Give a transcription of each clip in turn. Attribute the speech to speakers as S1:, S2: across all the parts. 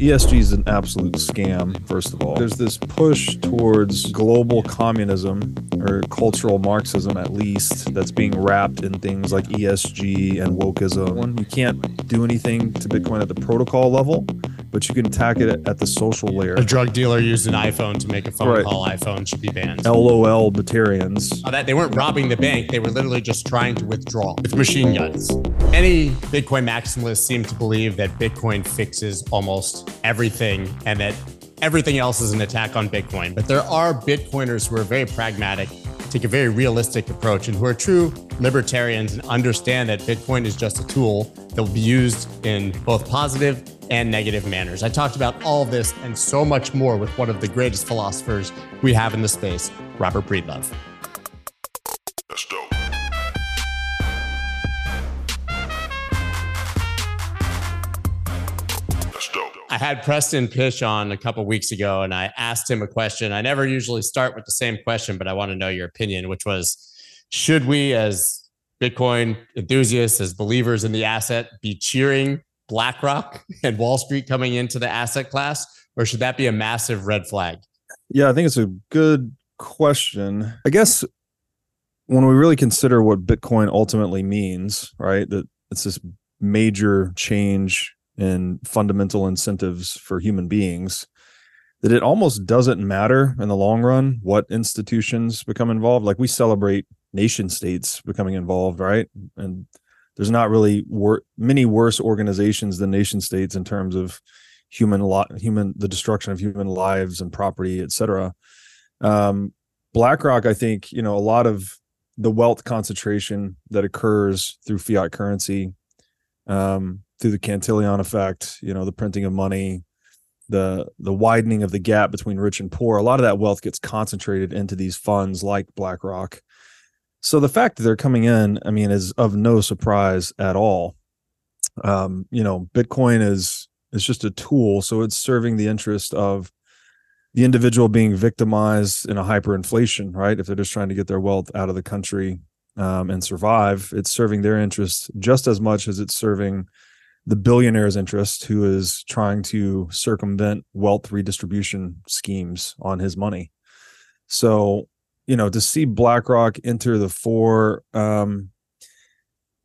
S1: ESG is an absolute scam, first of all. There's this push towards global communism or cultural Marxism, at least, that's being wrapped in things like ESG and wokeism. You can't do anything to Bitcoin at the protocol level, but you can attack it at the social layer.
S2: A drug dealer used an iPhone to make a phone right. call. iPhone should be banned.
S1: LOL libertarians.
S2: Oh, that they weren't robbing the bank. They were literally just trying to withdraw with machine guns. Many Bitcoin maximalists seem to believe that Bitcoin fixes almost everything and that everything else is an attack on Bitcoin. But there are Bitcoiners who are very pragmatic, take a very realistic approach, and who are true libertarians and understand that Bitcoin is just a tool that will be used in both positive and negative manners. I talked about all this and so much more with one of the greatest philosophers we have in the space, Robert Breedlove. That's dope. I had Preston Pysh on a couple weeks ago and I asked him a question. I never usually start with the same question, but I want to know your opinion, which was should we, as Bitcoin enthusiasts, as believers in the asset, be cheering BlackRock and Wall Street coming into the asset class, or should that be a massive red flag?
S1: Yeah, I think it's a good question. I guess when we really consider what Bitcoin ultimately means, right, that it's this major change in fundamental incentives for human beings that it almost doesn't matter in the long run what institutions become involved like we celebrate nation states becoming involved right and there's not really wor- many worse organizations than nation states in terms of human lot human the destruction of human lives and property etc um, blackrock i think you know a lot of the wealth concentration that occurs through fiat currency um, through the Cantillon effect, you know, the printing of money, the the widening of the gap between rich and poor, a lot of that wealth gets concentrated into these funds like BlackRock. So the fact that they're coming in, I mean, is of no surprise at all. Um, you know, Bitcoin is is just a tool, so it's serving the interest of the individual being victimized in a hyperinflation, right? If they're just trying to get their wealth out of the country um, and survive, it's serving their interest just as much as it's serving the billionaire's interest who is trying to circumvent wealth redistribution schemes on his money. So, you know, to see BlackRock enter the four. um,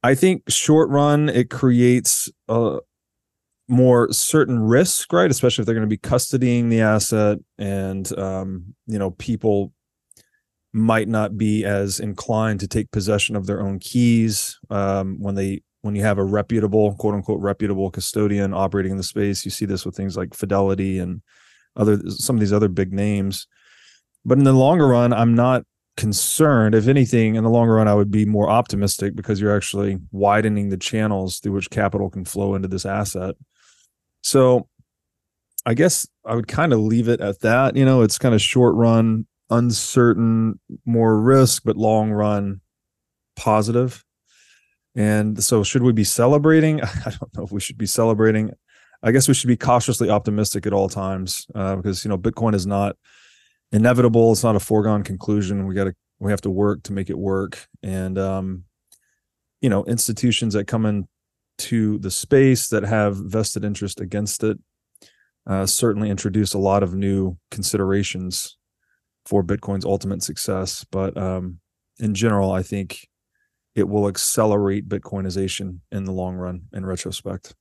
S1: I think short run it creates a more certain risk, right? Especially if they're going to be custodying the asset, and um, you know, people might not be as inclined to take possession of their own keys um, when they when you have a reputable, quote unquote, reputable custodian operating in the space. You see this with things like Fidelity and other some of these other big names. But in the longer run, I'm not concerned. If anything, in the longer run, I would be more optimistic because you're actually widening the channels through which capital can flow into this asset. So I guess I would kind of leave it at that. You know, it's kind of short run, uncertain, more risk, but long run positive. And so, should we be celebrating? I don't know if we should be celebrating. I guess we should be cautiously optimistic at all times uh, because you know Bitcoin is not inevitable. It's not a foregone conclusion. We got to we have to work to make it work. And um, you know, institutions that come into the space that have vested interest against it uh, certainly introduce a lot of new considerations for Bitcoin's ultimate success. But um, in general, I think it will accelerate Bitcoinization in the long run in retrospect.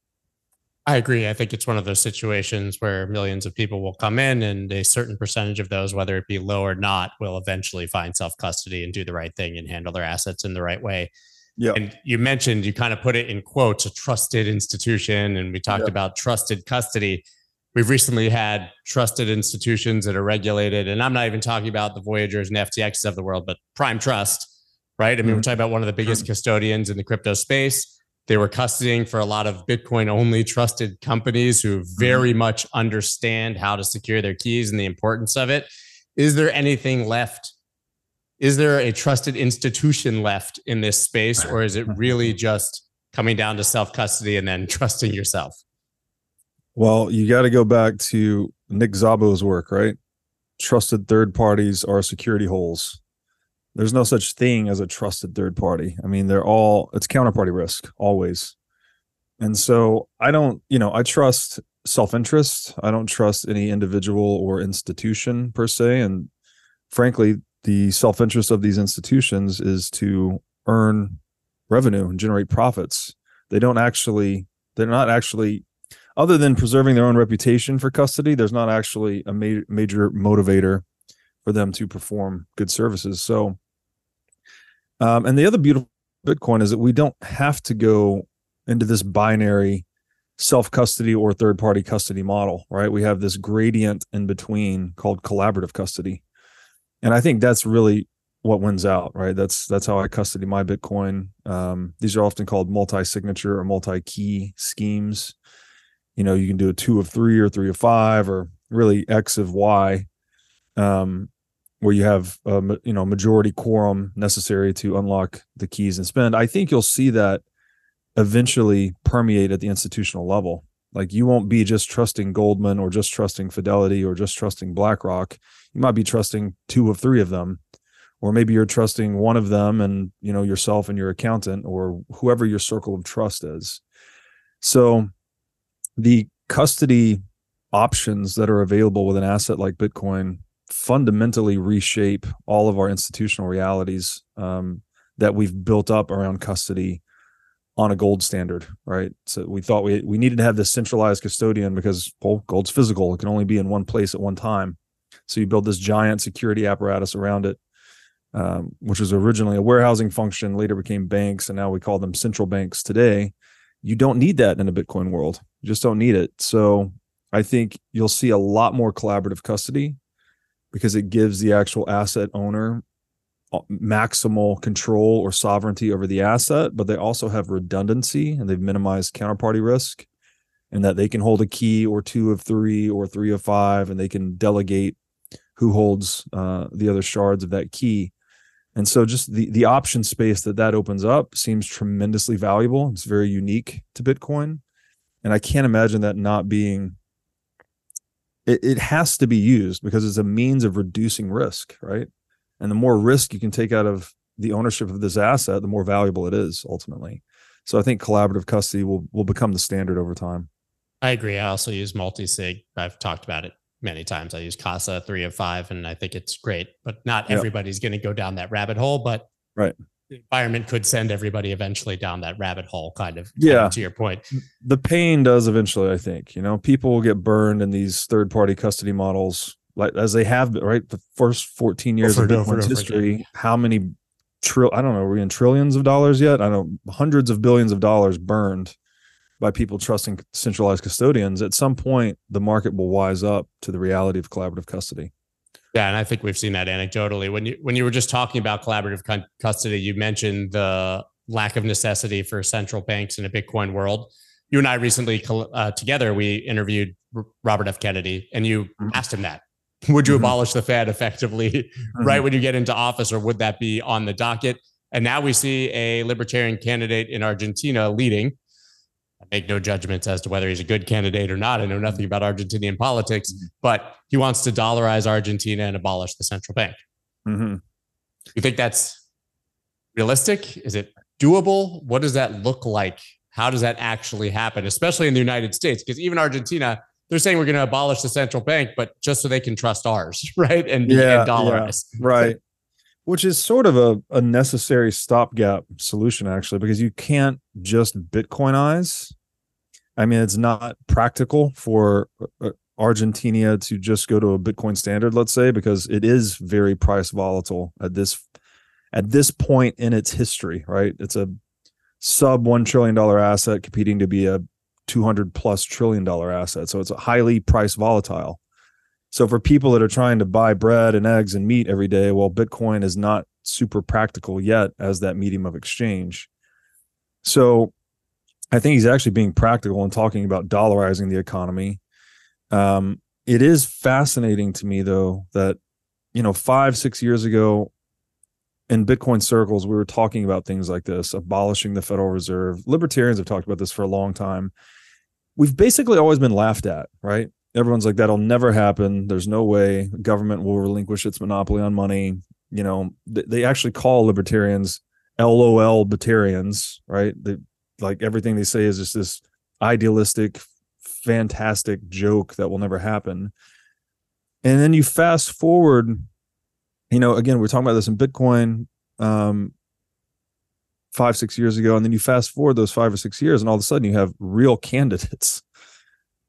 S2: I agree. I think it's one of those situations where millions of people will come in and a certain percentage of those, whether it be low or not, will eventually find self custody and do the right thing and handle their assets in the right way. Yeah. And you mentioned, you kind of put it in quotes, a trusted institution. And we talked about trusted custody. We've recently had trusted institutions that are regulated. And I'm not even talking about the Voyagers and FTXs of the world, but Prime Trust right? I mean, mm-hmm. we're talking about one of the biggest mm-hmm. custodians in the crypto space. They were custodying for a lot of Bitcoin only trusted companies who very mm-hmm. much understand how to secure their keys and the importance of it. Is there anything left? Is there a trusted institution left in this space, or is it really just coming down to self custody and then trusting yourself?
S1: Well, you got to go back to Nick Szabo's work, right? Trusted third parties are security holes there's no such thing as a trusted third party. I mean, they're all it's counterparty risk always. And so I don't, you know, I trust self-interest. I don't trust any individual or institution per se. And frankly, the self-interest of these institutions is to earn revenue and generate profits. They don't actually, they're not actually, other than preserving their own reputation for custody, there's not actually a ma- major motivator for them to perform good services. So, um, and the other beautiful Bitcoin is that we don't have to go into this binary self custody or third party custody model, right? We have this gradient in between called collaborative custody. And I think that's really what wins out, right? That's that's how I custody my Bitcoin. Um, these are often called multi-signature or multi-key schemes. You know, you can do a two of three or three of five or really X of Y, um, where you have uh, a you know majority quorum necessary to unlock the keys and spend. I think you'll see that eventually permeate at the institutional level. Like you won't be just trusting Goldman or just trusting Fidelity or just trusting BlackRock. You might be trusting two of three of them, or maybe you're trusting one of them and you know yourself and your accountant or whoever your circle of trust is. So the custody options that are available with an asset like Bitcoin fundamentally reshape all of our institutional realities um, that we've built up around custody on a gold standard, right? So we thought we we needed to have this centralized custodian because well, gold's physical; it can only be in one place at one time. So you build this giant security apparatus around it, um, which was originally a warehousing function, later became banks, and now we call them central banks today. You don't need that in a Bitcoin world. You just don't need it. So I think you'll see a lot more collaborative custody because it gives the actual asset owner uh, maximal control or sovereignty over the asset, but they also have redundancy and they've minimized counterparty risk and that they can hold a key or two of three or three of five and they can delegate who holds uh, the other shards of that key. And so just the, the option space that that opens up seems tremendously valuable. It's very unique to Bitcoin. And I can't imagine that not being it, it has to be used because it's a means of reducing risk, right? and the more risk you can take out of the ownership of this asset the more valuable it is ultimately. So i think collaborative custody will will become the standard over time.
S2: I agree. I also use multi-sig. I've talked about it many times. I use casa three of five and i think it's great but not everybody's going to go down that rabbit hole but
S1: right
S2: the environment could send everybody eventually down that rabbit hole kind of
S1: yeah
S2: kind of to your point
S1: the pain does eventually i think you know people will get burned in these third party custody models like as they have been, right? The first 14 years of Bitcoin's history, how many trill I don't know, are we in trillions of dollars yet? I know hundreds of billions of dollars burned by people trusting centralized custodians. At some point, the market will wise up to the reality of collaborative custody.
S2: Yeah, and I think we've seen that anecdotally. When you when you were just talking about collaborative custody, you mentioned the lack of necessity for central banks in a Bitcoin world. You and I recently uh, together we interviewed Robert F. Kennedy, and you mm-hmm. asked him that would you mm-hmm. abolish the Fed effectively mm-hmm. right when you get into office, or would that be on the docket? And now we see a libertarian candidate in Argentina leading. Make no judgments as to whether he's a good candidate or not. I know nothing about Argentinian politics, mm-hmm. but he wants to dollarize Argentina and abolish the central bank.
S1: Mm-hmm.
S2: You think that's realistic? Is it doable? What does that look like? How does that actually happen, especially in the United States? Because even Argentina they're saying we're going to abolish the central bank, but just so they can trust ours, right? And, yeah, and dollarize.
S1: Yeah, right. Which is sort of a, a necessary stopgap solution, actually, because you can't just Bitcoinize. I mean, it's not practical for uh, Argentina to just go to a Bitcoin standard, let's say, because it is very price volatile at this at this point in its history, right? It's a sub one trillion dollar asset competing to be a 200 plus trillion dollar asset. So it's highly price volatile. So for people that are trying to buy bread and eggs and meat every day, well, Bitcoin is not super practical yet as that medium of exchange. So I think he's actually being practical and talking about dollarizing the economy. Um, it is fascinating to me though that you know five six years ago in Bitcoin circles we were talking about things like this, abolishing the Federal Reserve. Libertarians have talked about this for a long time we've basically always been laughed at, right? Everyone's like, that'll never happen. There's no way government will relinquish its monopoly on money. You know, they actually call libertarians LOL libertarians, right? They like everything they say is just this idealistic, fantastic joke that will never happen. And then you fast forward, you know, again, we're talking about this in Bitcoin um, five, six years ago. And then you fast forward those five or six years, and all of a sudden you have real candidates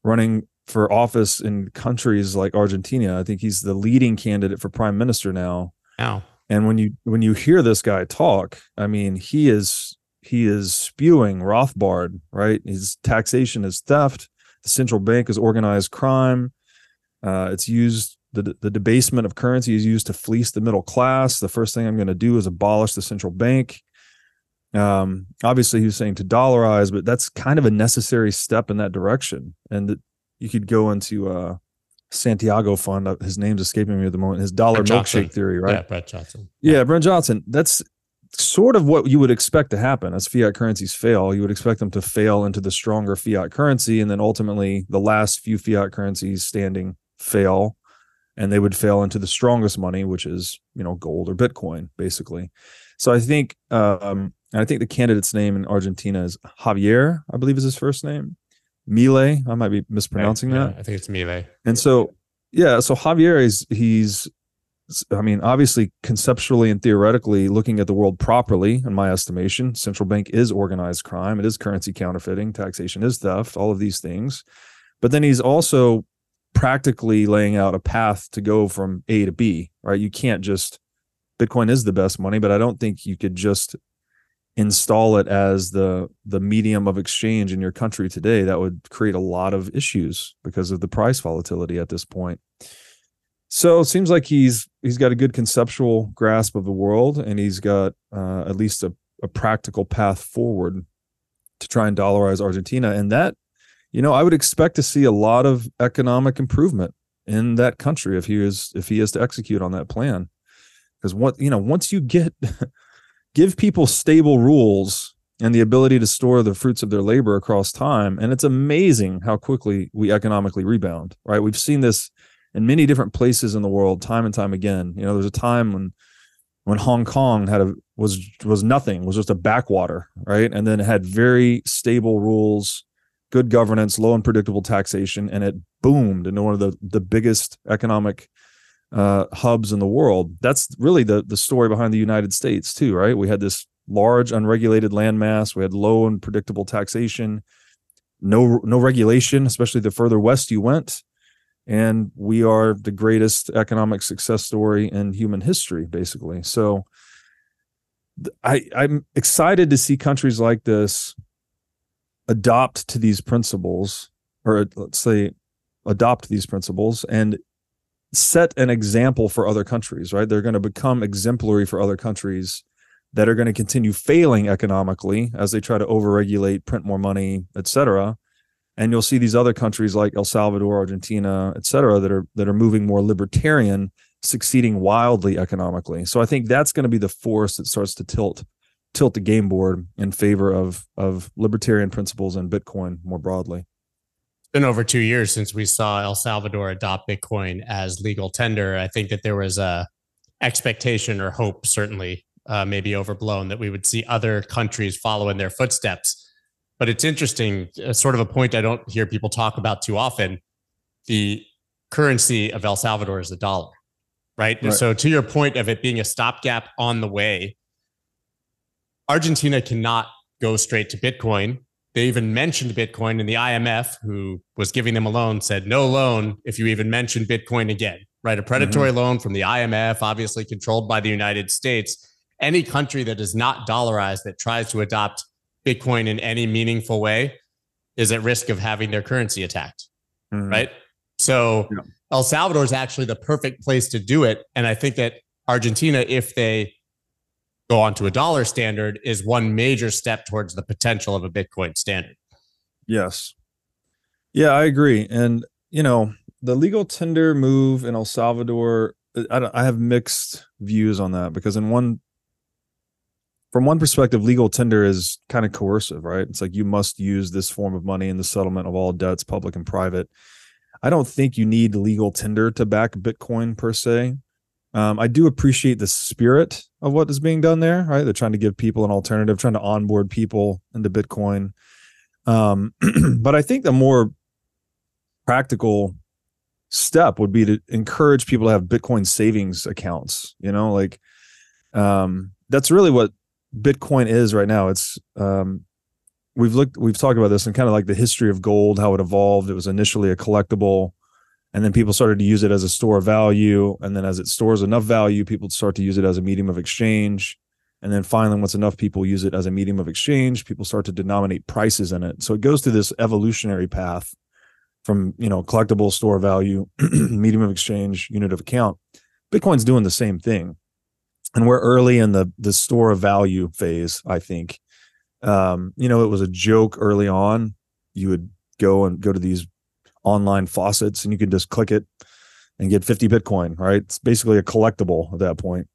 S1: running for office in countries like Argentina. I think he's the leading candidate for prime minister now.
S2: Wow.
S1: And when you when you hear this guy talk, I mean, he is he is spewing Rothbard, right? His taxation is theft. The central bank is organized crime. Uh, it's used the the debasement of currency is used to fleece the middle class. The first thing I'm going to do is abolish the central bank. Um, obviously, he was saying to dollarize, but that's kind of a necessary step in that direction. And that you could go into uh, Santiago Fund. Uh, his name's escaping me at the moment. His dollar
S2: Brent
S1: milkshake
S2: Johnson.
S1: theory, right?
S2: Yeah, Brett Johnson.
S1: Yeah, Brent Johnson. That's sort of what you would expect to happen as fiat currencies fail. You would expect them to fail into the stronger fiat currency, and then ultimately the last few fiat currencies standing fail, and they would fail into the strongest money, which is you know gold or Bitcoin, basically. So I think, um, and I think the candidate's name in Argentina is Javier, I believe is his first name. Mile, I might be mispronouncing
S2: Yeah,
S1: that.
S2: I think it's Mile.
S1: And so, yeah, so Javier is he's, I mean, obviously, conceptually and theoretically, looking at the world properly, in my estimation, central bank is organized crime, it is currency counterfeiting, taxation is theft, all of these things. But then he's also practically laying out a path to go from A to B, right? You can't just Bitcoin is the best money, but I don't think you could just install it as the the medium of exchange in your country today. That would create a lot of issues because of the price volatility at this point so it seems like he's he's got a good conceptual grasp of the world and he's got uh, at least a, a practical path forward to try and dollarize argentina. And that you know i would expect to see a lot of economic improvement in that country if he is if he is to execute on that plan. Because what you know once you get give people stable rules and the ability to store the fruits of their labor across time and it's amazing how quickly we economically rebound right? We've seen this in many different places in the world time and time again you know there's a time when when hong kong had a was was nothing was just a backwater right and then it had very stable rules good governance low and predictable taxation and it boomed into one of the the biggest economic uh, hubs in the world. That's really the the story behind the United States too, right? We had this large unregulated landmass. We had low and predictable taxation, no no regulation, especially the further west you went, and we are the greatest economic success story in human history, basically. So, I I'm excited to see countries like this adopt to these principles, or uh, let's say adopt these principles and set an example for other countries, right? They're going to become exemplary for other countries that are going to continue failing economically as they try to overregulate, print more money, et cetera. And you'll see these other countries like El Salvador, Argentina, et cetera, that are that are moving more libertarian, succeeding wildly economically. So I think that's going to be the force that starts to tilt tilt the game board in favor of of libertarian principles and Bitcoin more broadly
S2: been over two years since we saw El Salvador adopt Bitcoin as legal tender. I think that there was a expectation or hope, certainly, uh, maybe overblown, that we would see other countries follow in their footsteps. But it's interesting, uh, sort of a point I don't hear people talk about too often. The currency of El Salvador is the dollar, right?
S1: Right.
S2: So, to your point of it being a stopgap on the way, Argentina cannot go straight to Bitcoin they even mentioned Bitcoin, and the IMF, who was giving them a loan, said no loan if you even mention Bitcoin again. Right, a predatory loan from the IMF, obviously controlled by the United States. Any country that is not dollarized that tries to adopt Bitcoin in any meaningful way is at risk of having their currency attacked.
S1: Mhm.
S2: Right. So
S1: Yeah.
S2: El Salvador is actually the perfect place to do it. And I think that Argentina, if they go on to a dollar standard, is one major step towards the potential of a Bitcoin standard.
S1: Yes. Yeah, I agree. And, you know, the legal tender move in El Salvador, I, don't- I have mixed views on that because, in one, from one perspective, legal tender is kind of coercive, right? It's like you must use this form of money in the settlement of all debts, public and private. I don't think you need legal tender to back Bitcoin per se. Um, I do appreciate the spirit of what is being done there, right? They're trying to give people an alternative, trying to onboard people into Bitcoin. Um, but I think the more practical step would be to encourage people to have Bitcoin savings accounts. You know, like um, that's really what Bitcoin is right now. It's um, we've looked, we've talked about this and kind of like the history of gold, how it evolved. It was initially a collectible, and then people started to use it as a store of value, and then as it stores enough value, people start to use it as a medium of exchange. And then finally, once enough people use it as a medium of exchange, people start to denominate prices in it. So it goes through this evolutionary path from you know collectible store value, medium of exchange, unit of account. Bitcoin's doing the same thing, and we're early in the the store of value phase. I think, um, you know, it was a joke early on. You would go and go to these online faucets, and you could just click it and get 50 Bitcoin. Right? It's basically a collectible at that point.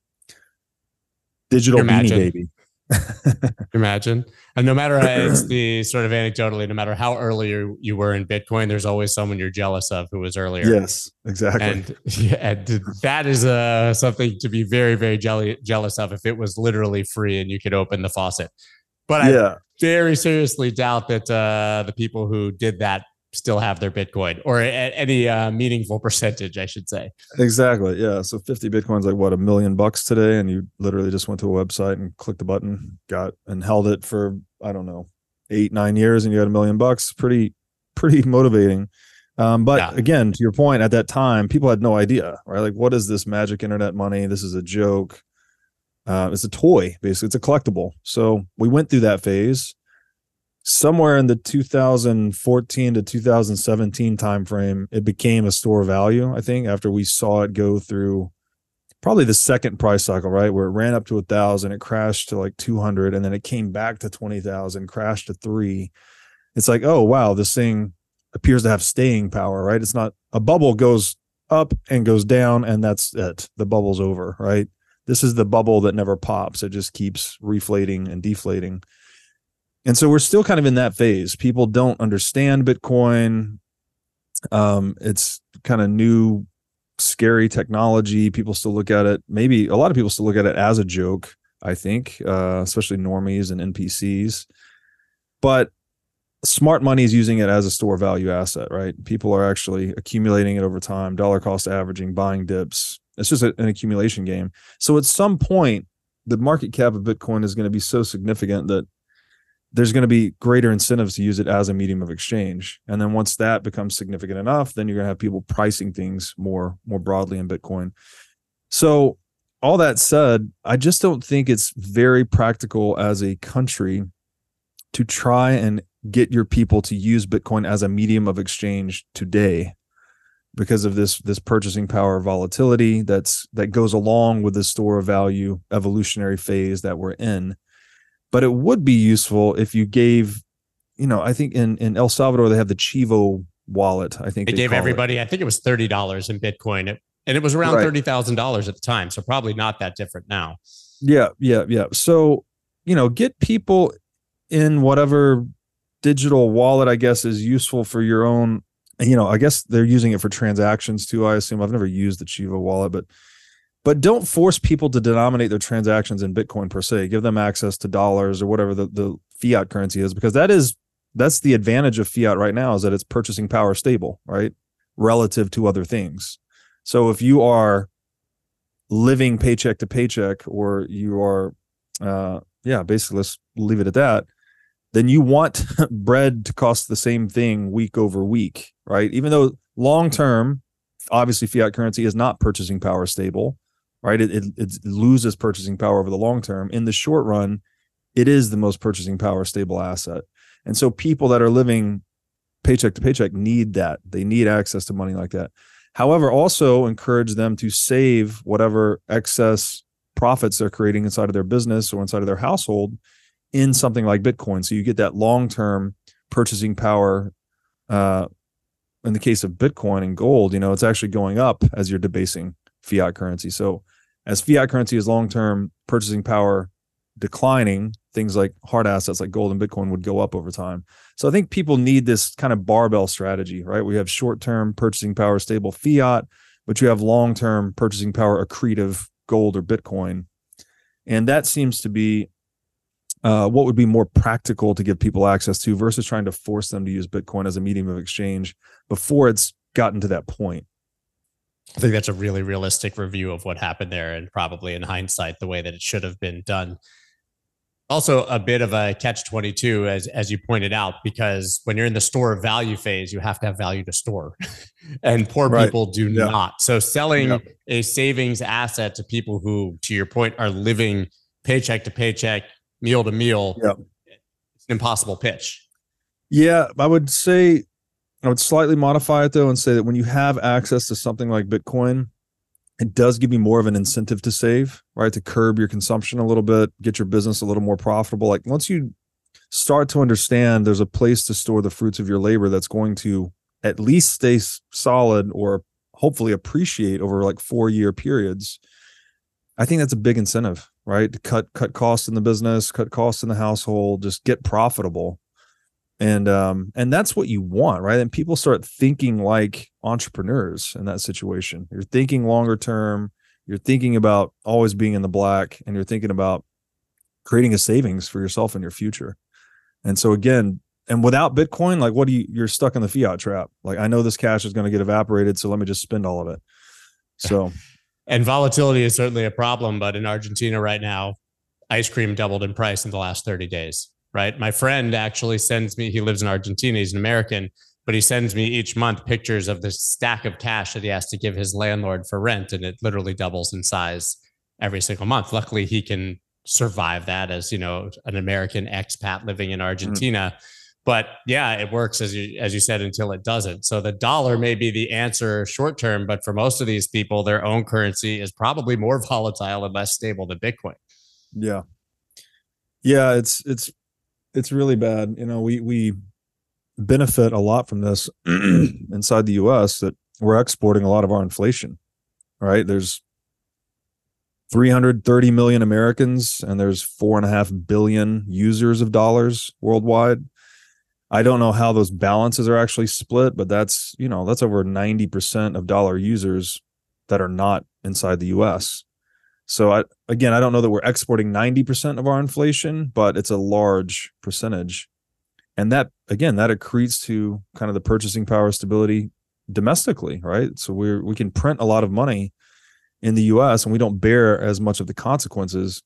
S1: Digital beanie baby.
S2: Imagine. And no matter how it's the sort of anecdotally, no matter how early you, were in Bitcoin, there's always someone you're jealous of who was earlier.
S1: Yes, exactly.
S2: And, yeah, and that is uh, something to be very, very jelly, jealous of if it was literally free and you could open the faucet. But yeah. I very seriously doubt that uh, the people who did that still have their Bitcoin or at any uh, meaningful percentage, I should say.
S1: Exactly. Yeah. So 50 Bitcoin's like what, a million bucks today. And you literally just went to a website and clicked the button, got and held it for, I don't know, eight, nine years and you had a million bucks. Pretty, pretty motivating. Um, but yeah. again, to your point, at that time, people had no idea, right? Like, what is this magic internet money? This is a joke. Uh, it's a toy, basically. It's a collectible. So we went through that phase somewhere in the 2014 to 2017 timeframe, it became a store value. I think after we saw it go through probably the second price cycle, right, where it ran up to a thousand, it crashed to like 200, and then it came back to 20,000, crashed to three. It's like, oh wow, this thing appears to have staying power, right? It's not a bubble goes up and goes down, and that's it. The bubble's over, right? This is the bubble that never pops. It just keeps reflating and deflating and so we're still kind of in that phase. People don't understand bitcoin. Um, it's kind of new scary technology. People still look at it. Maybe a lot of people still look at it as a joke i think uh, especially normies and npcs but smart money is using it as a store value asset right? People are actually accumulating it over time dollar cost averaging buying dips. It's just a, an accumulation game. So at some point the market cap of bitcoin is going to be so significant that there's going to be greater incentives to use it as a medium of exchange. And then once that becomes significant enough then you're going to have people pricing things more more broadly in bitcoin. So all that said i just don't think it's very practical as a country to try and get your people to use bitcoin as a medium of exchange today because of this this purchasing power volatility that's that goes along with the store of value evolutionary phase that we're in but it would be useful if you gave you know i think in in el salvador they have the chivo wallet i think
S2: they, they gave everybody it. i think it was $30 in bitcoin and it was around right. $30000 at the time so probably not that different now
S1: yeah yeah yeah so you know get people in whatever digital wallet i guess is useful for your own you know i guess they're using it for transactions too i assume i've never used the chivo wallet but but don't force people to denominate their transactions in bitcoin per se. Give them access to dollars or whatever the, the fiat currency is because that is that's the advantage of fiat right now is that it's purchasing power stable right relative to other things. So if you are living paycheck to paycheck or you are uh yeah basically let's leave it at that then you want bread to cost the same thing week over week right? Even though long term obviously fiat currency is not purchasing power stable right? It, it, it loses purchasing power over the long term. In the short run, it is the most purchasing power stable asset. And so people that are living paycheck to paycheck need that. They need access to money like that. However, also encourage them to save whatever excess profits they're creating inside of their business or inside of their household in something like Bitcoin. So you get that long term purchasing power. Uh, in the case of Bitcoin and gold, you know, it's actually going up as you're debasing fiat currency. So as fiat currency is long term purchasing power declining, things like hard assets like gold and Bitcoin would go up over time. So I think people need this kind of barbell strategy, right? We have short term purchasing power stable fiat, but you have long term purchasing power accretive gold or Bitcoin. And that seems to be uh, what would be more practical to give people access to versus trying to force them to use Bitcoin as a medium of exchange before it's gotten to that point.
S2: I think that's a really realistic review of what happened there, and probably in hindsight, the way that it should have been done. Also, a bit of a catch 22, as, as you pointed out, because when you're in the store value phase, you have to have value to store, and poor right. people do yeah. not. So, selling yep. a savings asset to people who, to your point, are living paycheck to paycheck, meal to meal, yep. it's an impossible pitch.
S1: Yeah, I would say I would slightly modify it though and say that when you have access to something like Bitcoin, it does give you more of an incentive to save, right? To curb your consumption a little bit, get your business a little more profitable. Like once you start to understand there's a place to store the fruits of your labor that's going to at least stay solid or hopefully appreciate over like four year periods i think that's a big incentive right to cut cut costs in the business cut costs in the household just get profitable and um and that's what you want right? And people start thinking like entrepreneurs in that situation. You're thinking longer term you're thinking about always being in the black and you're thinking about creating a savings for yourself and your future. And so again and without bitcoin like what do you you're stuck in the fiat trap. Like i know this cash is going to get evaporated so let me just spend all of it. So
S2: and volatility is certainly a problem but in argentina right now ice cream doubled in price in the last 30 days right? My friend actually sends me, he lives in Argentina, he's an American, but he sends me each month pictures of this stack of cash that he has to give his landlord for rent. And it literally doubles in size every single month. Luckily, he can survive that as, you know, an American expat living in Argentina. Mm-hmm. But yeah, it works as you as you said until it doesn't. So the dollar may be the answer short term, but for most of these people, their own currency is probably more volatile and less stable than Bitcoin.
S1: Yeah. Yeah, it's it's it's really bad. You know, we we benefit a lot from this inside the US that we're exporting a lot of our inflation. Right. There's 330 million Americans and there's four and a half billion users of dollars worldwide. I don't know how those balances are actually split, but that's, you know, that's over 90% of dollar users that are not inside the US. So I, again, I don't know that we're exporting 90% of our inflation, but it's a large percentage. And that again, that accretes to kind of the purchasing power stability domestically, right? So we're we can print a lot of money in the US and we don't bear as much of the consequences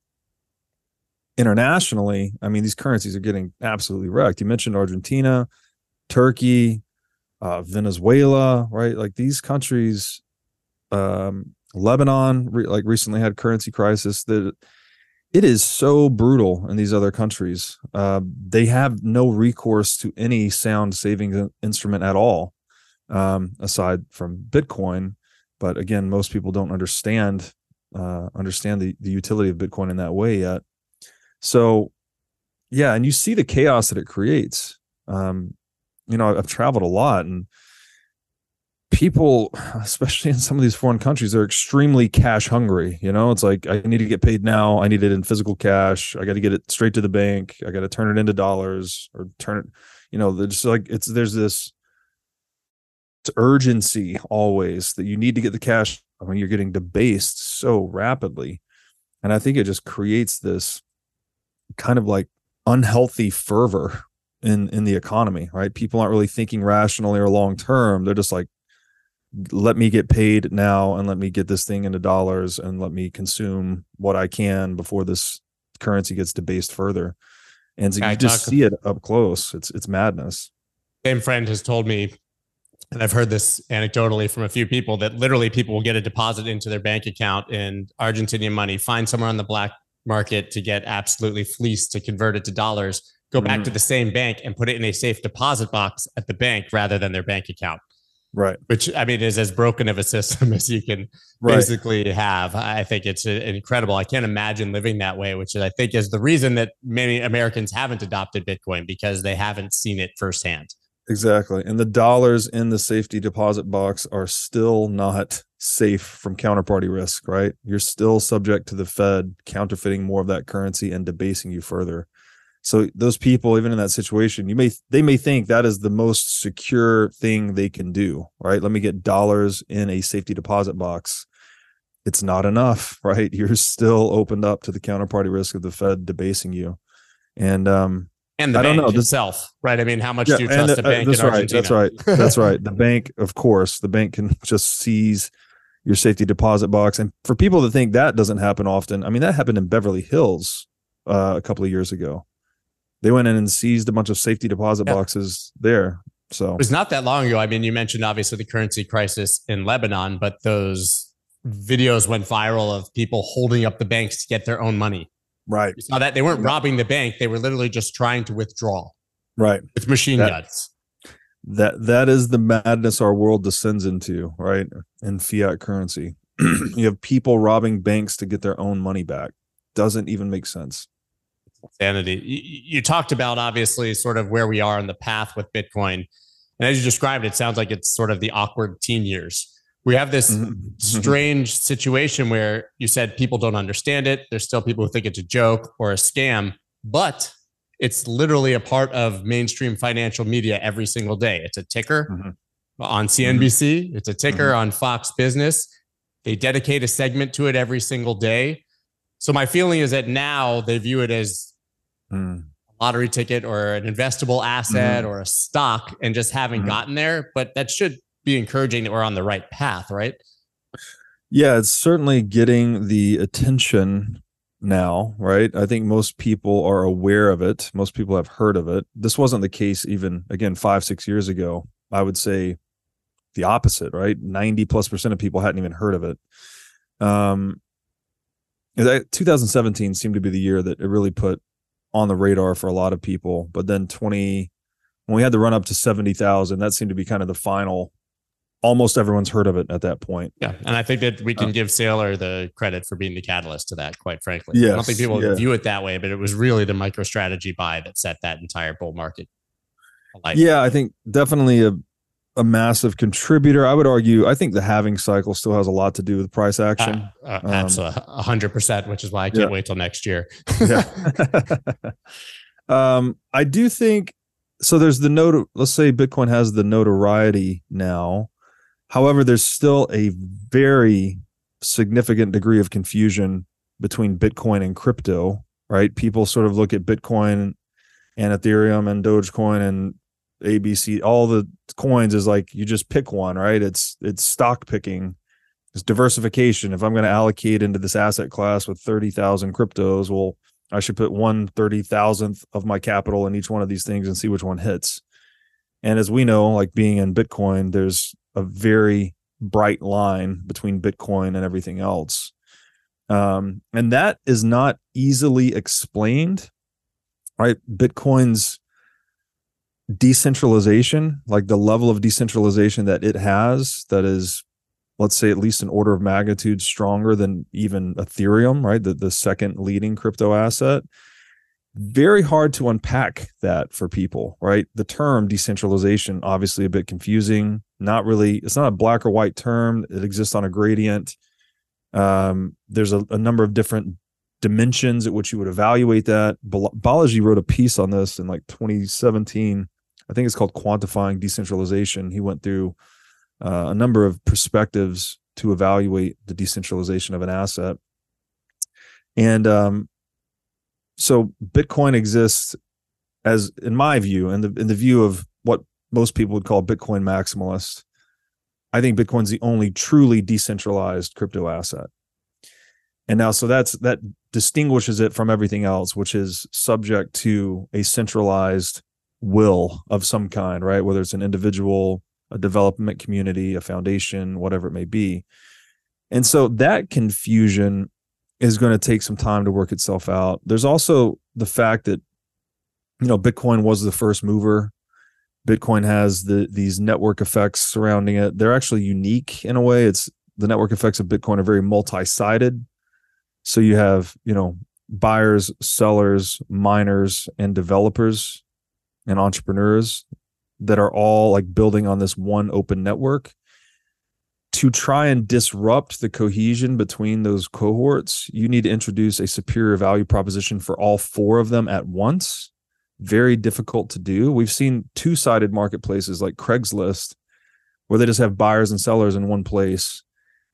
S1: internationally. I mean, these currencies are getting absolutely wrecked. You mentioned Argentina, Turkey, uh, Venezuela, right? Like these countries um, Lebanon re- like recently had currency crisis that it is so brutal in these other countries. Uh, they have no recourse to any sound savings instrument at all, um, aside from Bitcoin. But again, most people don't understand uh, understand the the utility of Bitcoin in that way yet. So, yeah, and you see the chaos that it creates. Um, you know, I've traveled a lot, and people especially in some of these foreign countries are extremely cash hungry you know? It's like i need to get paid now. I need it in physical cash. I got to get it straight to the bank. I got to turn it into dollars or turn it you know there's like it's there's this urgency always that you need to get the cash I mean, you're getting debased so rapidly. And i think it just creates this kind of like unhealthy fervor in in the economy right? People aren't really thinking rationally or long term. They're just like let me get paid now and let me get this thing into dollars and let me consume what I can before this currency gets debased further. And so you just see it up close. It's it's madness.
S2: Same friend has told me, and I've heard this anecdotally from a few people that literally people will get a deposit into their bank account in Argentinian money, find somewhere on the black market to get absolutely fleeced to convert it to dollars, go back mm. to the same bank and put it in a safe deposit box at the bank rather than their bank account.
S1: Right.
S2: Which I mean is as broken of a system as you can right. basically have. I think it's uh, incredible. I can't imagine living that way, which I think is the reason that many Americans haven't adopted Bitcoin because they haven't seen it firsthand.
S1: Exactly. And the dollars in the safety deposit box are still not safe from counterparty risk, right? You're still subject to the Fed counterfeiting more of that currency and debasing you further. So those people, even in that situation, you may they may think that is the most secure thing they can do, right? Let me get dollars in a safety deposit box. It's not enough, right? You're still opened up to the counterparty risk of the Fed debasing you. And um,
S2: and the
S1: I don't
S2: bank
S1: know, this-
S2: itself, right? I mean, how much
S1: yeah,
S2: do you trust
S1: the-
S2: a
S1: uh,
S2: bank
S1: that's
S2: in
S1: right.
S2: Argentina?
S1: That's right. That's right. The bank, of course, the bank can just seize your safety deposit box. And for people that think that doesn't happen often, I mean, that happened in Beverly Hills uh, a couple of years ago. They went in and seized a bunch of safety deposit
S2: Yeah.
S1: boxes there. So
S2: It was not that long ago. I mean, you mentioned obviously the currency crisis in Lebanon, but those videos went viral of people holding up the banks to get their own money.
S1: right,
S2: You saw that they weren't robbing the bank; they were literally just trying to withdraw
S1: right.
S2: with machine
S1: That-
S2: guns.
S1: That that is the madness our world descends into, right? In fiat currency, you have people robbing banks to get their own money back. Doesn't even make sense.
S2: Sanity. You, you talked about obviously sort of where we are on the path with Bitcoin, and as you described, it sounds like it's sort of the awkward teen years. We have this
S1: Mhm.
S2: strange situation where you said people don't understand it. There's still people who think it's a joke or a scam, but it's literally a part of mainstream financial media every single day. It's a ticker
S1: Mhm.
S2: on CNBC, it's a ticker on Fox Business. They dedicate a segment to it every single day. So my feeling is that now they view it as
S1: Mm.
S2: a lottery ticket or an investable asset or a stock and just haven't
S1: Mhm.
S2: gotten there. But that should be encouraging that we're on the right path, right?
S1: Yeah, it's certainly getting the attention now, right? I think most people are aware of it. Most people have heard of it. This wasn't the case even again 5 6 years ago. I would say the opposite, right? 90 plus percent of people hadn't even heard of it. Um 2017 seemed to be the year that it really put on the radar for a lot of people, but then 20 when we had the run up to 70,000, that seemed to be kind of the final almost everyone's heard of it at that point.
S2: Yeah, and I think that we can
S1: Uh,
S2: give Saylor the credit for being the catalyst to that. Quite frankly, I don't think people
S1: yeah.
S2: view it that way, but it was really the MicroStrategy buy that set that entire bull market. alight.
S1: Yeah, I think definitely a a massive contributor. I would argue. I think the halving cycle still has a lot to do with price action.
S2: Uh, uh,
S1: Um,
S2: absolutely, hundred percent. Which is why I can't
S1: Yeah.
S2: wait till next year.
S1: yeah. um, I do think so. There's the note. Let's say Bitcoin has the notoriety now. However, there's still a very significant degree of confusion between Bitcoin and crypto. Right? People sort of look at Bitcoin and Ethereum and Dogecoin and ABC, all the coins is like you just pick one, right? It's it's stock picking, it's diversification. If I'm going to allocate into this asset class with thirty thousand cryptos, well, I should put one thirty thousandth of my capital in each one of these things and see which one hits. And as we know, like being in Bitcoin, there's a very bright line between Bitcoin and everything else. Um, and that is not easily explained, right? Bitcoin's decentralization, like the level of decentralization that it has, that is, let's say, at least an order of magnitude stronger than even Ethereum, right? The, the second leading crypto asset. Very hard to unpack that for people, right? The term decentralization, obviously a bit confusing. Not really, it's not a black or white term. It exists on a gradient. Um, there's a, a number of different dimensions at which you would evaluate that. Bal- Balaji wrote a piece on this in like 2017. I think it's called Quantifying Decentralization. He went through uh, a number of perspectives to evaluate the decentralization of an asset. And um, so Bitcoin exists as, in my view, in the in the view of what most people would call Bitcoin maximalist. I think Bitcoin's the only truly decentralized crypto asset. And now, so that's that distinguishes it from everything else, which is subject to a centralized will of some kind, right? Whether it's an individual, a development community, a foundation, whatever it may be. And so that confusion is going to take some time to work itself out. There's also the fact that, you know, Bitcoin was the first mover. Bitcoin has the these network effects surrounding it. They're actually unique in a way. It's the network effects of Bitcoin are very multi-sided. So you have, you know, buyers, sellers, miners, and developers and entrepreneurs that are all like building on this one open network. To try and disrupt the cohesion between those cohorts, you need to introduce a superior value proposition for all four of them at once. Very difficult to do. We've seen two sided marketplaces like Craigslist, where they just have buyers and sellers in one place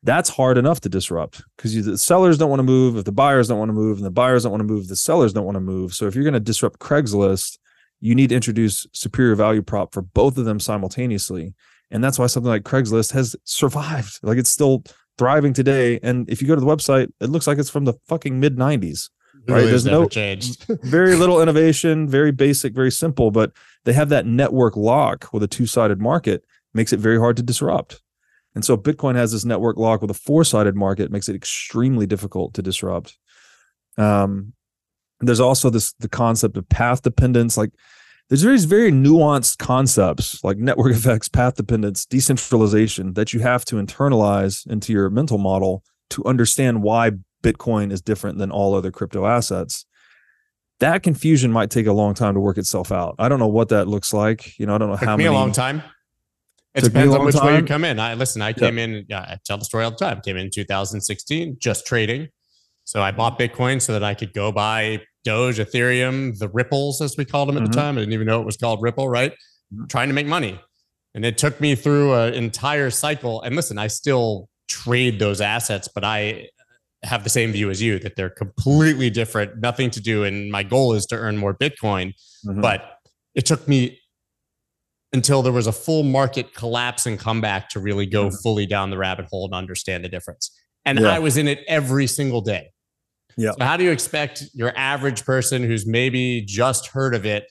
S1: that's hard enough to disrupt because the sellers don't want to move if the buyers don't want to move and the buyers don't want to move the sellers don't want to move so if you're going to disrupt craigslist you need to introduce superior value prop for both of them simultaneously. And that's why something like craigslist has survived. Like it's still thriving today. And if you go to the website it looks like it's from the fucking mid 90s right?
S2: Really
S1: there's no
S2: changed.
S1: very little innovation very basic very simple but they have that network lock with a two-sided market makes it very hard to disrupt. And so bitcoin has this network lock with a four-sided market makes it extremely difficult to disrupt. Um there's also this the concept of path dependence like there's these very nuanced concepts like network effects path dependence decentralization that you have to internalize into your mental model to understand why bitcoin is different than all other crypto assets that confusion might take a long time to work itself out i don't know what that looks like you know i don't know
S2: Took
S1: how
S2: me
S1: many
S2: a long time. It
S1: Took me a
S2: depends on which way you come in. I listen. I came in. Yeah, I tell the story all the time. Came in 2016, just trading. So I bought Bitcoin so that I could go buy Doge, Ethereum, the Ripples as we called them at
S1: Mhm.
S2: the time. I didn't even know it was called Ripple. Right,
S1: Mhm.
S2: trying to make money, and it took me through an entire cycle. And listen, I still trade those assets, but I have the same view as you that they're completely different, nothing to do. And my goal is to earn more Bitcoin
S1: Mhm.
S2: but it took me until there was a full market collapse and comeback to really go
S1: Mhm.
S2: fully down the rabbit hole and understand the difference. And
S1: Yeah.
S2: I was in it every single day.
S1: Yeah.
S2: So how do you expect your average person who's maybe just heard of it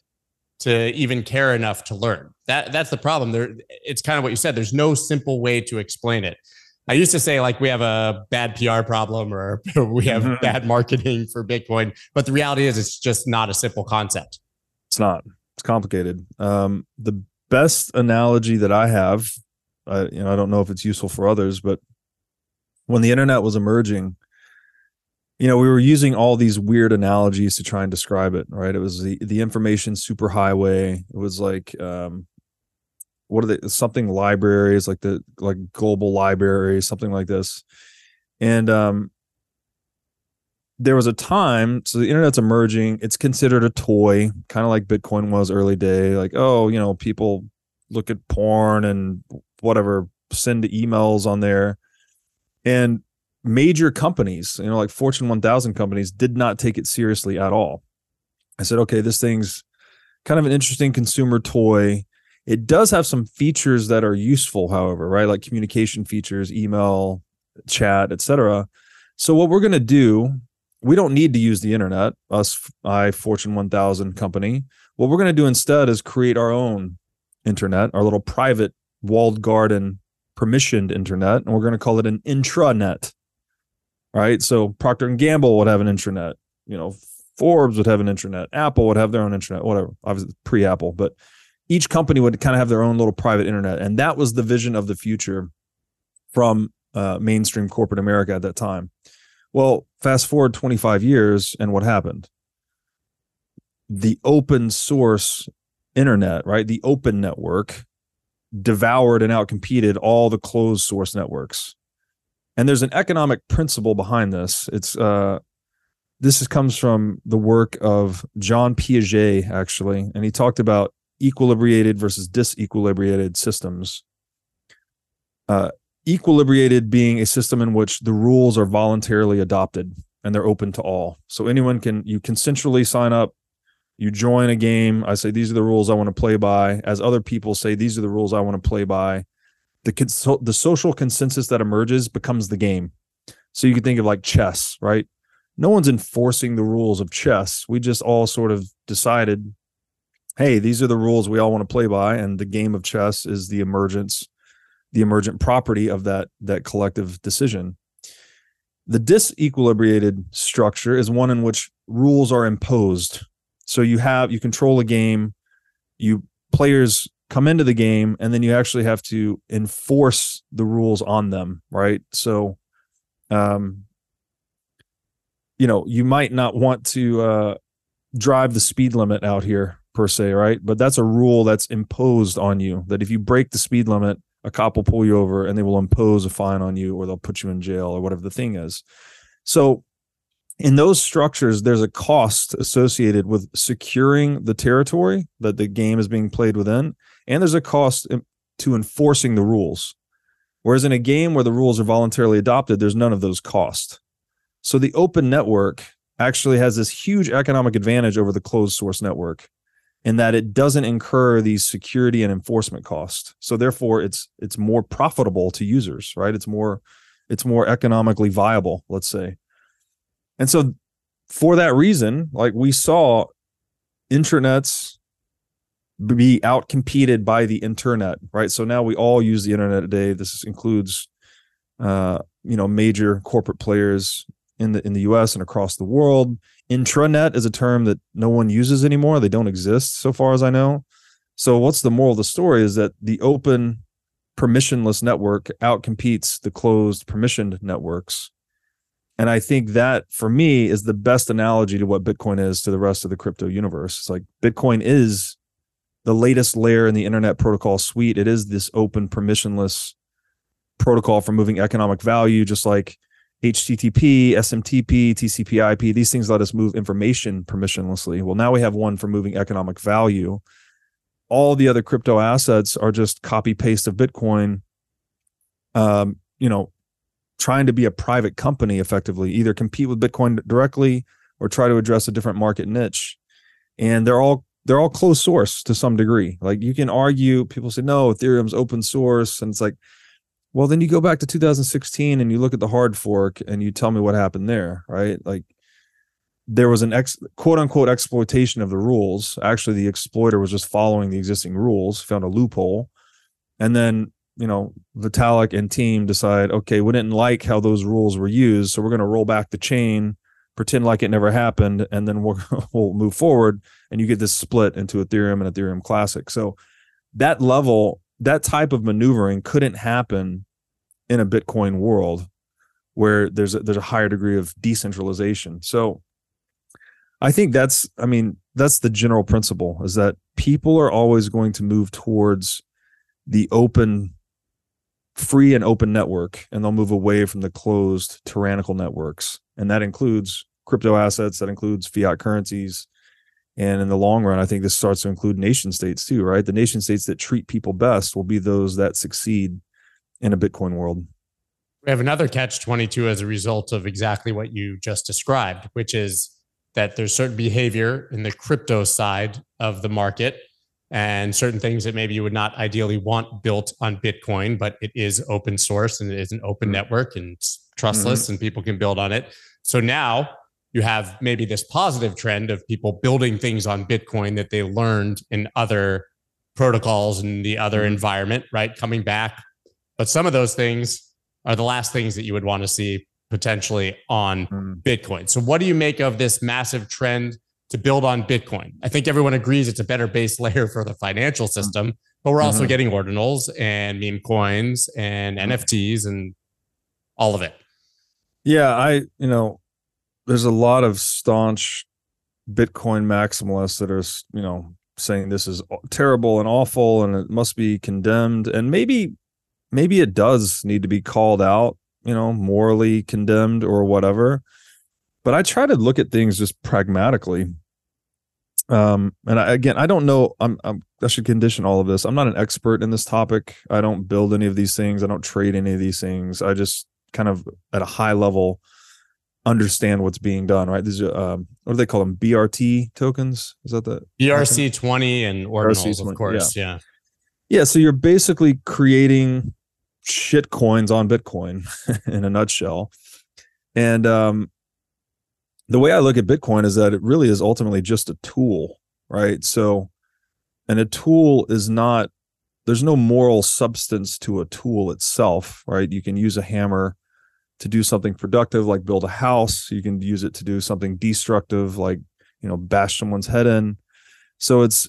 S2: to even care enough to learn? That that's the problem. There it's kind of what you said. There's no simple way to explain it. I used to say like we have a bad PR problem or we have
S1: Mhm.
S2: bad marketing for Bitcoin, but the reality is it's just not a simple concept.
S1: It's not. It's complicated. Um, the best analogy that I have, I, you know, I don't know if it's useful for others, but when the internet was emerging, you know, we were using all these weird analogies to try and describe it. Right? It was the the information superhighway. It was like, um, what are they? Something libraries, like the like global library, something like this, and um, there was a time so the internet's emerging it's considered a toy kind of like bitcoin was early day like oh you know people look at porn and whatever send emails on there and major companies you know like fortune 1000 companies did not take it seriously at all. I said okay this thing's kind of an interesting consumer toy. It does have some features that are useful however right? Like communication features email chat etc so what we're going to do we don't need to use the internet us i fortune 1000 company. What we're going to do instead is create our own internet our little private walled garden permissioned internet and we're going to call it an intranet right so procter and gamble would have an intranet you know forbes would have an intranet apple would have their own intranet, whatever obviously pre-apple but each company would kind of have their own little private internet and that was the vision of the future from uh, mainstream corporate america at that time well, fast forward 25 years, and what happened? The open source internet, right? The open network devoured and outcompeted all the closed source networks. And there's an economic principle behind this. It's uh this is, comes from the work of John Piaget, actually, and he talked about equilibrated versus disequilibrated systems. Uh, equilibrated being a system in which the rules are voluntarily adopted and they're open to all. So anyone can you consensually sign up, you join a game. I say these are the rules I want to play by, as other people say these are the rules I want to play by. The cons- the social consensus that emerges becomes the game. So you can think of like chess, right? No one's enforcing the rules of chess. We just all sort of decided, hey, these are the rules we all want to play by, and the game of chess is the emergence the emergent property of that that collective decision. The disequilibrated structure is one in which rules are imposed. So you have you control a game, you players come into the game, and then you actually have to enforce the rules on them, right? So, um, you know, you might not want to uh, drive the speed limit out here per se, right? But that's a rule that's imposed on you. That if you break the speed limit, a cop will pull you over and they will impose a fine on you or they'll put you in jail or whatever the thing is. So in those structures, there's a cost associated with securing the territory that the game is being played within, and there's a cost to enforcing the rules. Whereas in a game where the rules are voluntarily adopted, there's none of those costs. So the open network actually has this huge economic advantage over the closed source network in that it doesn't incur these security and enforcement costs. So therefore it's it's more profitable to users, right? It's more it's more economically viable, let's say. And so for that reason, like we saw intranets be outcompeted by the internet, right? So now we all use the internet today. This includes uh, you know, major corporate players in the in the US and across the world. Intranet is a term that no one uses anymore. They don't exist so far as I know. So what's the moral of the story is that the open permissionless network outcompetes the closed permissioned networks. And I think that for me is the best analogy to what Bitcoin is to the rest of the crypto universe. It's like Bitcoin is the latest layer in the internet protocol suite. It is this open permissionless protocol for moving economic value, just like HTTP, SMTP, TCP/IP. These things let us move information permissionlessly. Well, now we have one for moving economic value. All the other crypto assets are just copy paste of Bitcoin. Um, you know, trying to be a private company effectively, either compete with Bitcoin directly or try to address a different market niche. And they're all they're all closed source to some degree. Like you can argue, people say no, Ethereum's open source, and it's like, well, then you go back to 2016 and you look at the hard fork and you tell me what happened there, right? Like there was an ex quote unquote exploitation of the rules. Actually, the exploiter was just following the existing rules, found a loophole, and then you know Vitalik and team decide, okay, we didn't like how those rules were used, so we're going to roll back the chain, pretend like it never happened, and then we'll we'll move forward, and you get this split into Ethereum and Ethereum Classic. So that level, that type of maneuvering couldn't happen in a Bitcoin world where there's a, there's a higher degree of decentralization. So I think that's I mean that's the general principle is that people are always going to move towards the open free and open network and they'll move away from the closed tyrannical networks. And that includes crypto assets that includes fiat currencies. And in the long run i think this starts to include nation states too right? The nation states that treat people best will be those that succeed in a bitcoin world.
S2: We have another catch 22 as a result of exactly what you just described which is that there's certain behavior in the crypto side of the market and certain things that maybe you would not ideally want built on Bitcoin, but it is open source and it is an open mm-hmm. network and trustless mm-hmm. and people can build on it. So now you have maybe this positive trend of people building things on Bitcoin that they learned in other protocols and the other mm-hmm. environment, right? Coming back. But some of those things are the last things that you would want to see potentially on mm. Bitcoin. So, what do you make of this massive trend to build on Bitcoin. I think everyone agrees it's a better base layer for the financial mm-hmm. system, but we're also mm-hmm. getting ordinals and meme coins and mm-hmm. NFTs and all of it.
S1: Yeah, I, you know, there's a lot of staunch Bitcoin maximalists that are, you know, saying this is terrible and awful and it must be condemned. And maybe, maybe it does need to be called out, you know, morally condemned or whatever. But I try to look at things just pragmatically. Um and I, again i don't know I'm, I'm i should condition all of this. I'm not an expert in this topic. I don't build any of these things. I don't trade any of these things. I just kind of at a high level understand what's being done right? These are um what do they call them? Brt tokens? Is that the
S2: brc 20 and ordinals of course yeah.
S1: yeah. Yeah so you're basically creating shit coins on bitcoin in a nutshell. And um the way I look at Bitcoin is that it really is ultimately just a tool, right? So, and a tool is not, there's no moral substance to a tool itself, right? You can use a hammer to do something productive, like build a house. You can use it to do something destructive, like, you know, bash someone's head in. So it's,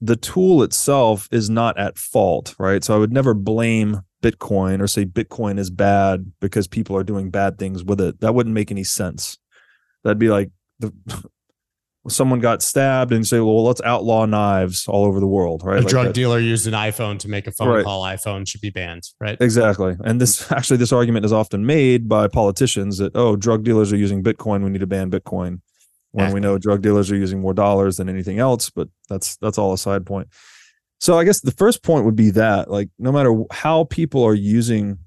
S1: the tool itself is not at fault, right? So I would never blame Bitcoin or say Bitcoin is bad because people are doing bad things with it. That wouldn't make any sense that'd be like the someone got stabbed and say, well, let's outlaw knives all over the world, right?
S2: A
S1: like
S2: drug that. dealer used an iPhone to make a phone right. call. iPhone should be banned, right?
S1: Exactly. And this actually, this argument is often made by politicians that oh, drug dealers are using Bitcoin, we need to ban Bitcoin. When we know drug dealers are using more dollars than anything else, but that's that's all a side point. So I guess the first point would be that like no matter how people are using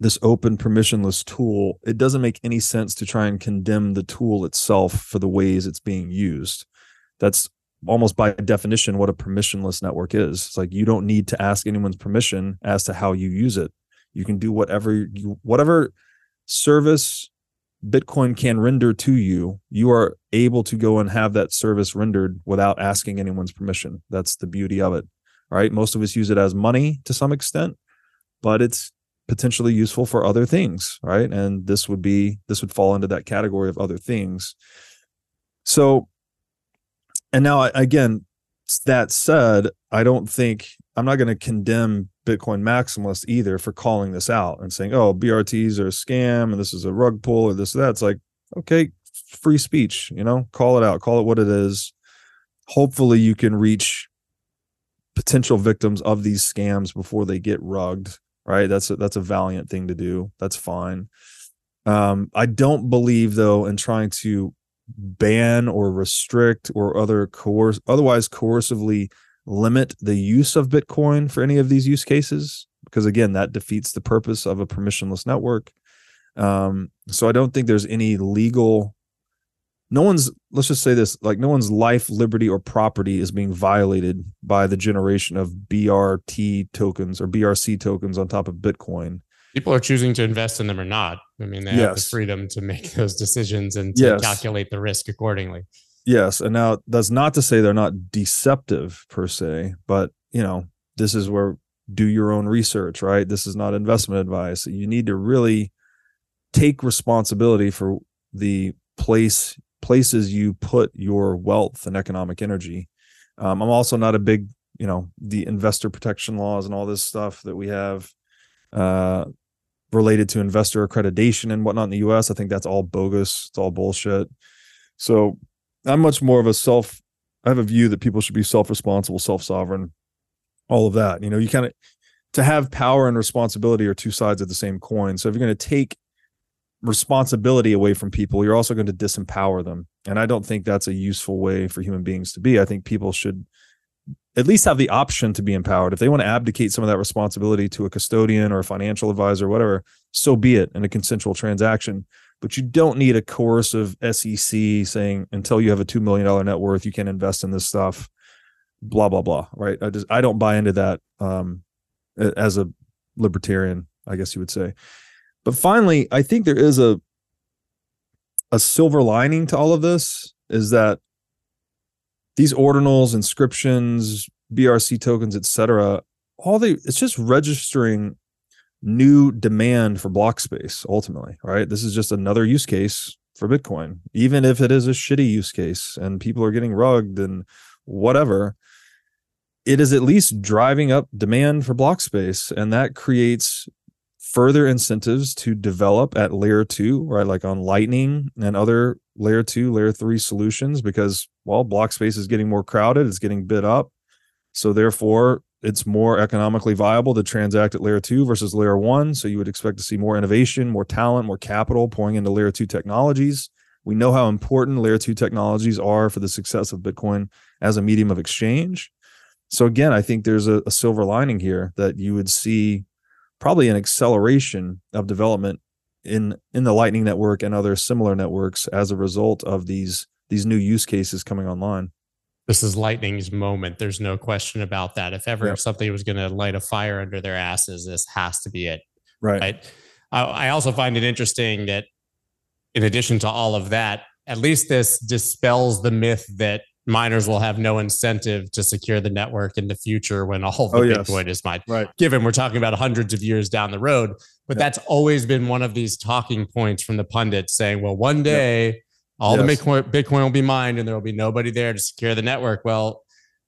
S1: this open permissionless tool, it doesn't make any sense to try and condemn the tool itself for the ways it's being used. That's almost by definition what a permissionless network is. It's like you don't need to ask anyone's permission as to how you use it. You can do whatever you whatever service Bitcoin can render to you, you are able to go and have that service rendered without asking anyone's permission. That's the beauty of it. Right? Most of us use it as money to some extent, but it's potentially useful for other things, right? And this would be this would fall into that category of other things. So, and now again, that said, I don't think I'm not going to condemn Bitcoin maximalists either for calling this out and saying, "Oh, BRTs are a scam and this is a rug pull or this or that." It's like, okay, free speech, you know, call it out, call it what it is. Hopefully, you can reach potential victims of these scams before they get rugged right? That's a, that's a valiant thing to do. That's fine. Um, I don't believe though in trying to ban or restrict or other coerce otherwise coercively limit the use of Bitcoin for any of these use cases because again that defeats the purpose of a permissionless network. Um, so I don't think there's any legal no one's let's just say this like no one's life liberty or property is being violated by the generation of brt tokens or brc tokens on top of bitcoin.
S2: People are choosing to invest in them or not. I mean they yes. have the freedom to make those decisions and to yes. calculate the risk accordingly.
S1: Yes and now that's not to say they're not deceptive per se but you know this is where do your own research right? This is not investment advice. You need to really take responsibility for the place places you put your wealth and economic energy. Um, I'm also not a big, you know, the investor protection laws and all this stuff that we have uh, related to investor accreditation and whatnot in the US. I think that's all bogus. It's all bullshit. So I'm much more of a self, I have a view that people should be self responsible, self sovereign, all of that. You know, you kind of, to have power and responsibility are two sides of the same coin. So if you're going to take responsibility away from people, you're also going to disempower them. And I don't think that's a useful way for human beings to be. I think people should at least have the option to be empowered. If they want to abdicate some of that responsibility to a custodian or a financial advisor, or whatever, so be it in a consensual transaction. But you don't need a coercive SEC saying until you have a $2 million net worth, you can invest in this stuff, blah, blah, blah. Right. I just, I don't buy into that um, as a libertarian, I guess you would say. But finally, I think there is a a silver lining to all of this is that these ordinals, inscriptions, BRC tokens, etc., all they it's just registering new demand for block space ultimately, right? This is just another use case for Bitcoin, even if it is a shitty use case and people are getting rugged and whatever. It is at least driving up demand for block space, and that creates further incentives to develop at layer two, right? Like on Lightning and other layer two, layer three solutions, because, well, block space is getting more crowded, it's getting bid up. So therefore, it's more economically viable to transact at layer two versus layer one. So you would expect to see more innovation, more talent, more capital pouring into layer two technologies. We know how important layer two technologies are for the success of Bitcoin as a medium of exchange. So again, I think there's a, a silver lining here that you would see probably an acceleration of development in in the lightning network and other similar networks as a result of these these new use cases coming online.
S2: This is lightning's moment. There's no question about that. If ever yep. something was going to light a fire under their asses this has to be it.
S1: Right, right?
S2: I, I also find it interesting that in addition to all of that at least this dispels the myth that miners will have no incentive to secure the network in the future when all the oh, Bitcoin yes. is mined.
S1: Right.
S2: Given we're talking about hundreds of years down the road, but that's always been one of these talking points from the pundits saying, well, one day all yes. the Bitcoin, Bitcoin will be mined and there will be nobody there to secure the network. Well,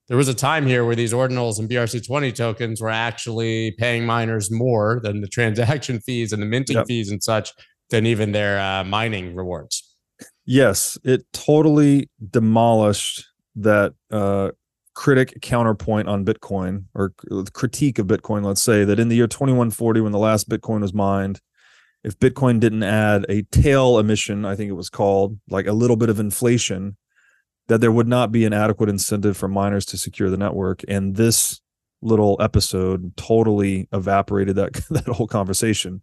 S2: there was a time here where these ordinals and BRC20 tokens were actually paying miners more than the transaction fees and the minting yep. fees and such than even their uh, mining rewards.
S1: Yes, it totally demolished that uh, critic counterpoint on Bitcoin or critique of Bitcoin. Let's say that in the year 2140, when the last Bitcoin was mined, if Bitcoin didn't add a tail emission, I think it was called, like a little bit of inflation, that there would not be an adequate incentive for miners to secure the network. And this little episode totally evaporated that that whole conversation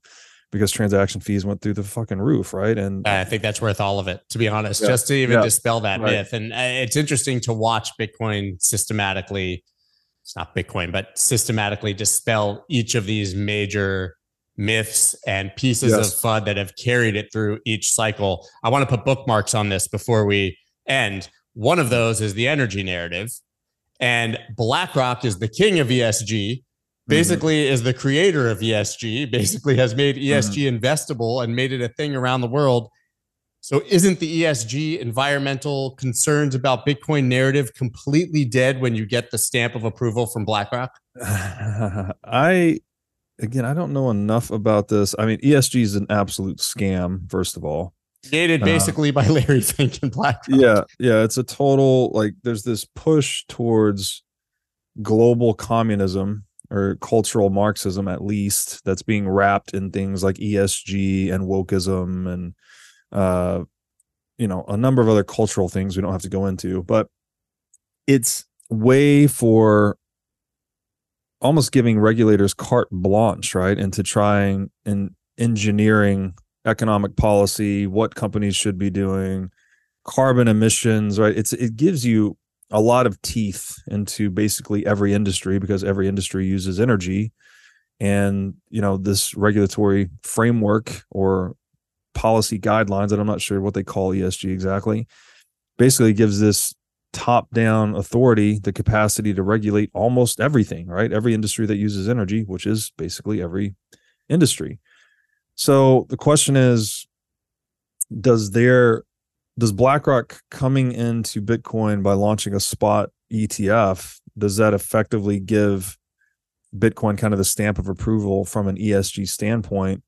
S1: because transaction fees went through the fucking roof, right? And
S2: I think that's worth all of it, to be honest, yeah. just to even yeah. dispel that right. myth. And uh, it's interesting to watch Bitcoin systematically. It's not Bitcoin, but systematically dispel each of these major myths and pieces yes. of FUD that have carried it through each cycle. I want to put bookmarks on this before we end. One of those is the energy narrative. And BlackRock is the king of ESG, basically mm-hmm. is the creator of ESG, basically has made ESG mm-hmm. investable and made it a thing around the world. So isn't the ESG environmental concerns about Bitcoin narrative completely dead when you get the stamp of approval from BlackRock?
S1: I again, I don't know enough about this. I mean, ESG is an absolute scam, first of all.
S2: Created uh, basically uh, by Larry Fink and BlackRock.
S1: Yeah, yeah. It's a total like there's this push towards global communism or cultural Marxism at least that's being wrapped in things like ESG and wokeism and uh you know a number of other cultural things we don't have to go into but it's way for almost giving regulators carte blanche, right, into trying and engineering economic policy, what companies should be doing, carbon emissions, right? It's it gives you a lot of teeth into basically every industry because every industry uses energy and you know this regulatory framework or policy guidelines and i'm not sure what they call esg exactly basically gives this top down authority the capacity to regulate almost everything, right? Every industry that uses energy, which is basically every industry. So the question is does their does BlackRock coming into Bitcoin by launching a spot ETF does that effectively give Bitcoin kind of the stamp of approval from an ESG standpoint?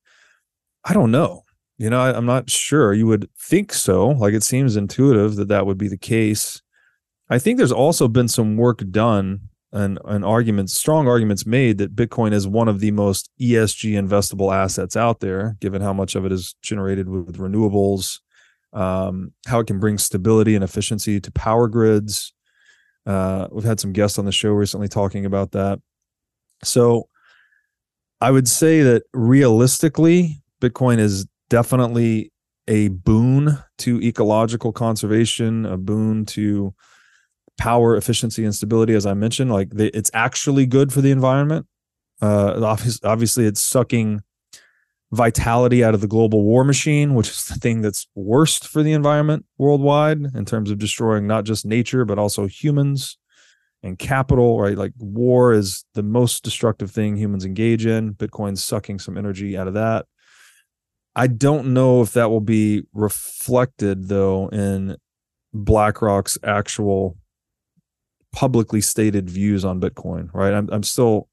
S1: I don't know. You know, I, am not sure. You would think so. Like it seems intuitive that that would be the case. I think there's also been some work done and, and arguments, strong arguments made that Bitcoin is one of the most ESG investable assets out there, given how much of it is generated with renewables, um, how it can bring stability and efficiency to power grids. Uh, we've had some guests on the show recently talking about that. So I would say that realistically, Bitcoin is definitely a boon to ecological conservation, a boon to power efficiency and stability as i mentioned like they, it's actually good for the environment uh obviously, obviously it's sucking vitality out of the global war machine which is the thing that's worst for the environment worldwide in terms of destroying not just nature but also humans and capital right? Like war is the most destructive thing humans engage in. Bitcoin's sucking some energy out of that. I don't know if that will be reflected though in blackrock's actual publicly stated views on Bitcoin, right? I'm, I'm still,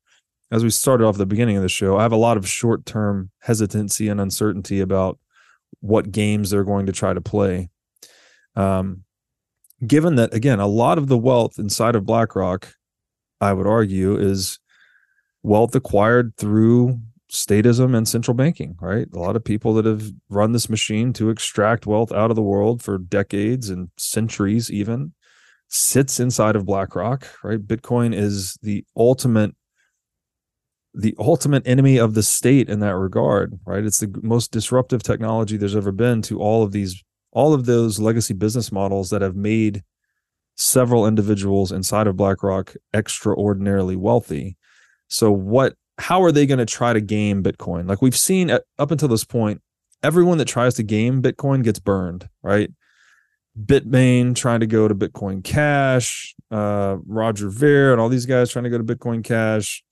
S1: as we started off the beginning of the show, I have a lot of short term hesitancy and uncertainty about what games they're going to try to play. Um, given that, again, a lot of the wealth inside of BlackRock, I would argue, is wealth acquired through statism and central banking, right? A lot of people that have run this machine to extract wealth out of the world for decades and centuries, even sits inside of BlackRock, right? Bitcoin is the ultimate the ultimate enemy of the state in that regard, right? It's the most disruptive technology there's ever been to all of these all of those legacy business models that have made several individuals inside of BlackRock extraordinarily wealthy. So what how are they going to try to game Bitcoin? Like we've seen at, up until this point, everyone that tries to game Bitcoin gets burned, right? Bitmain trying to go to Bitcoin Cash, uh, Roger Ver and all these guys trying to go to Bitcoin Cash,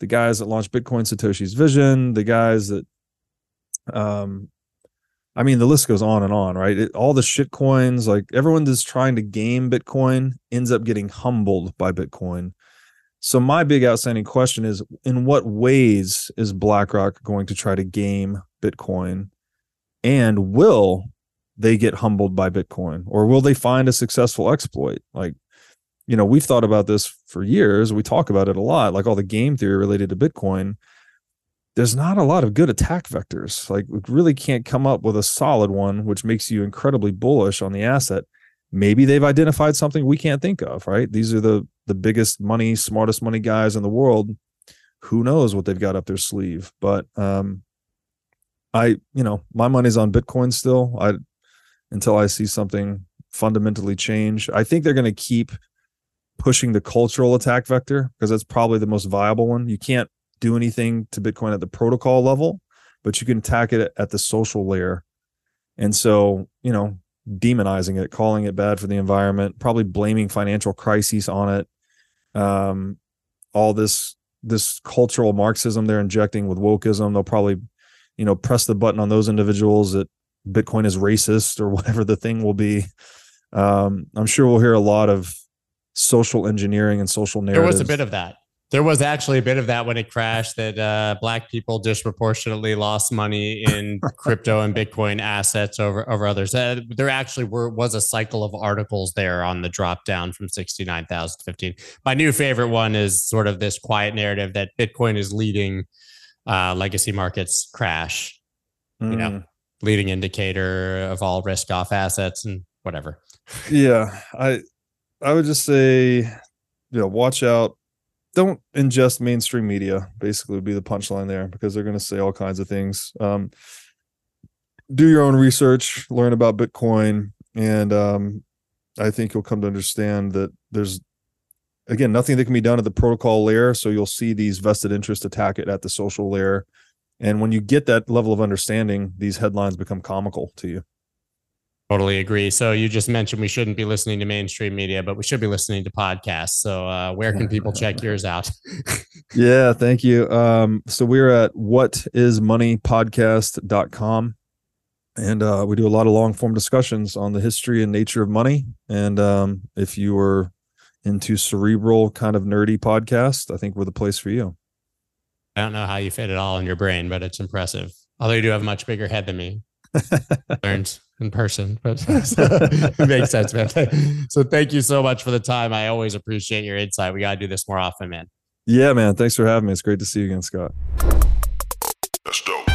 S1: the guys that launched Bitcoin Satoshi's Vision, the guys that, um, I mean, the list goes on and on, right? It, all the shit coins, like everyone that's trying to game Bitcoin ends up getting humbled by Bitcoin. So my big outstanding question is: In what ways is BlackRock going to try to game Bitcoin, and will they get humbled by Bitcoin or will they find a successful exploit? Like, you know, we've thought about this for years. We talk about it a lot, like all the game theory related to Bitcoin. There's not a lot of good attack vectors. Like, we really can't come up with a solid one, which makes you incredibly bullish on the asset. Maybe they've identified something we can't think of, right? These are the the biggest money, smartest money guys in the world. Who knows what they've got up their sleeve? But um, I, you know, my money's on Bitcoin still. I until I see something fundamentally change. I think they're going to keep pushing the cultural attack vector because that's probably the most viable one. You can't do anything to Bitcoin at the protocol level, but you can attack it at the social layer. And so, you know, demonizing it, calling it bad for the environment, probably blaming financial crises on it. Um, all this this cultural Marxism they're injecting with wokeism, they'll probably, you know, press the button on those individuals that Bitcoin is racist or whatever the thing will be. Um, I'm sure we'll hear a lot of social engineering and social narratives.
S2: There was a bit of that. There was actually a bit of that when it crashed that uh, black people disproportionately lost money in crypto and Bitcoin assets over over others. Uh, there actually were was a cycle of articles there on the drop down from 69,000 to 15. My new favorite one is sort of this quiet narrative that Bitcoin is leading uh, legacy markets crash. Mm. You know, hmm. leading indicator of all risk off assets and whatever.
S1: Yeah, I I would just say, you know, watch out. Don't ingest mainstream media. Basically, would be the punchline there because they're going to say all kinds of things. Um, do your own research, learn about Bitcoin, and um, I think you'll come to understand that there's again nothing that can be done at the protocol layer. So you'll see these vested interests attack it at the social layer, and when you get that level of understanding, these headlines become comical to you.
S2: Totally agree. So you just mentioned we shouldn't be listening to mainstream media, but we should be listening to podcasts. So uh, where can people check yours out?
S1: yeah, thank you. Um, so we're at whatismoneypodcast.com. And uh, we do a lot of long form discussions on the history and nature of money. And um, if you are into cerebral kind of nerdy podcast, I think we're the place for you.
S2: I don't know how you fit it all in your brain, but it's impressive. Although you do have a much bigger head than me. Learned in person, but it makes sense, man. So thank you so much for the time. I always appreciate your insight. We got to do this more often, man.
S1: Yeah, man. Thanks for having me. It's great to see you again, Scott. That's dope.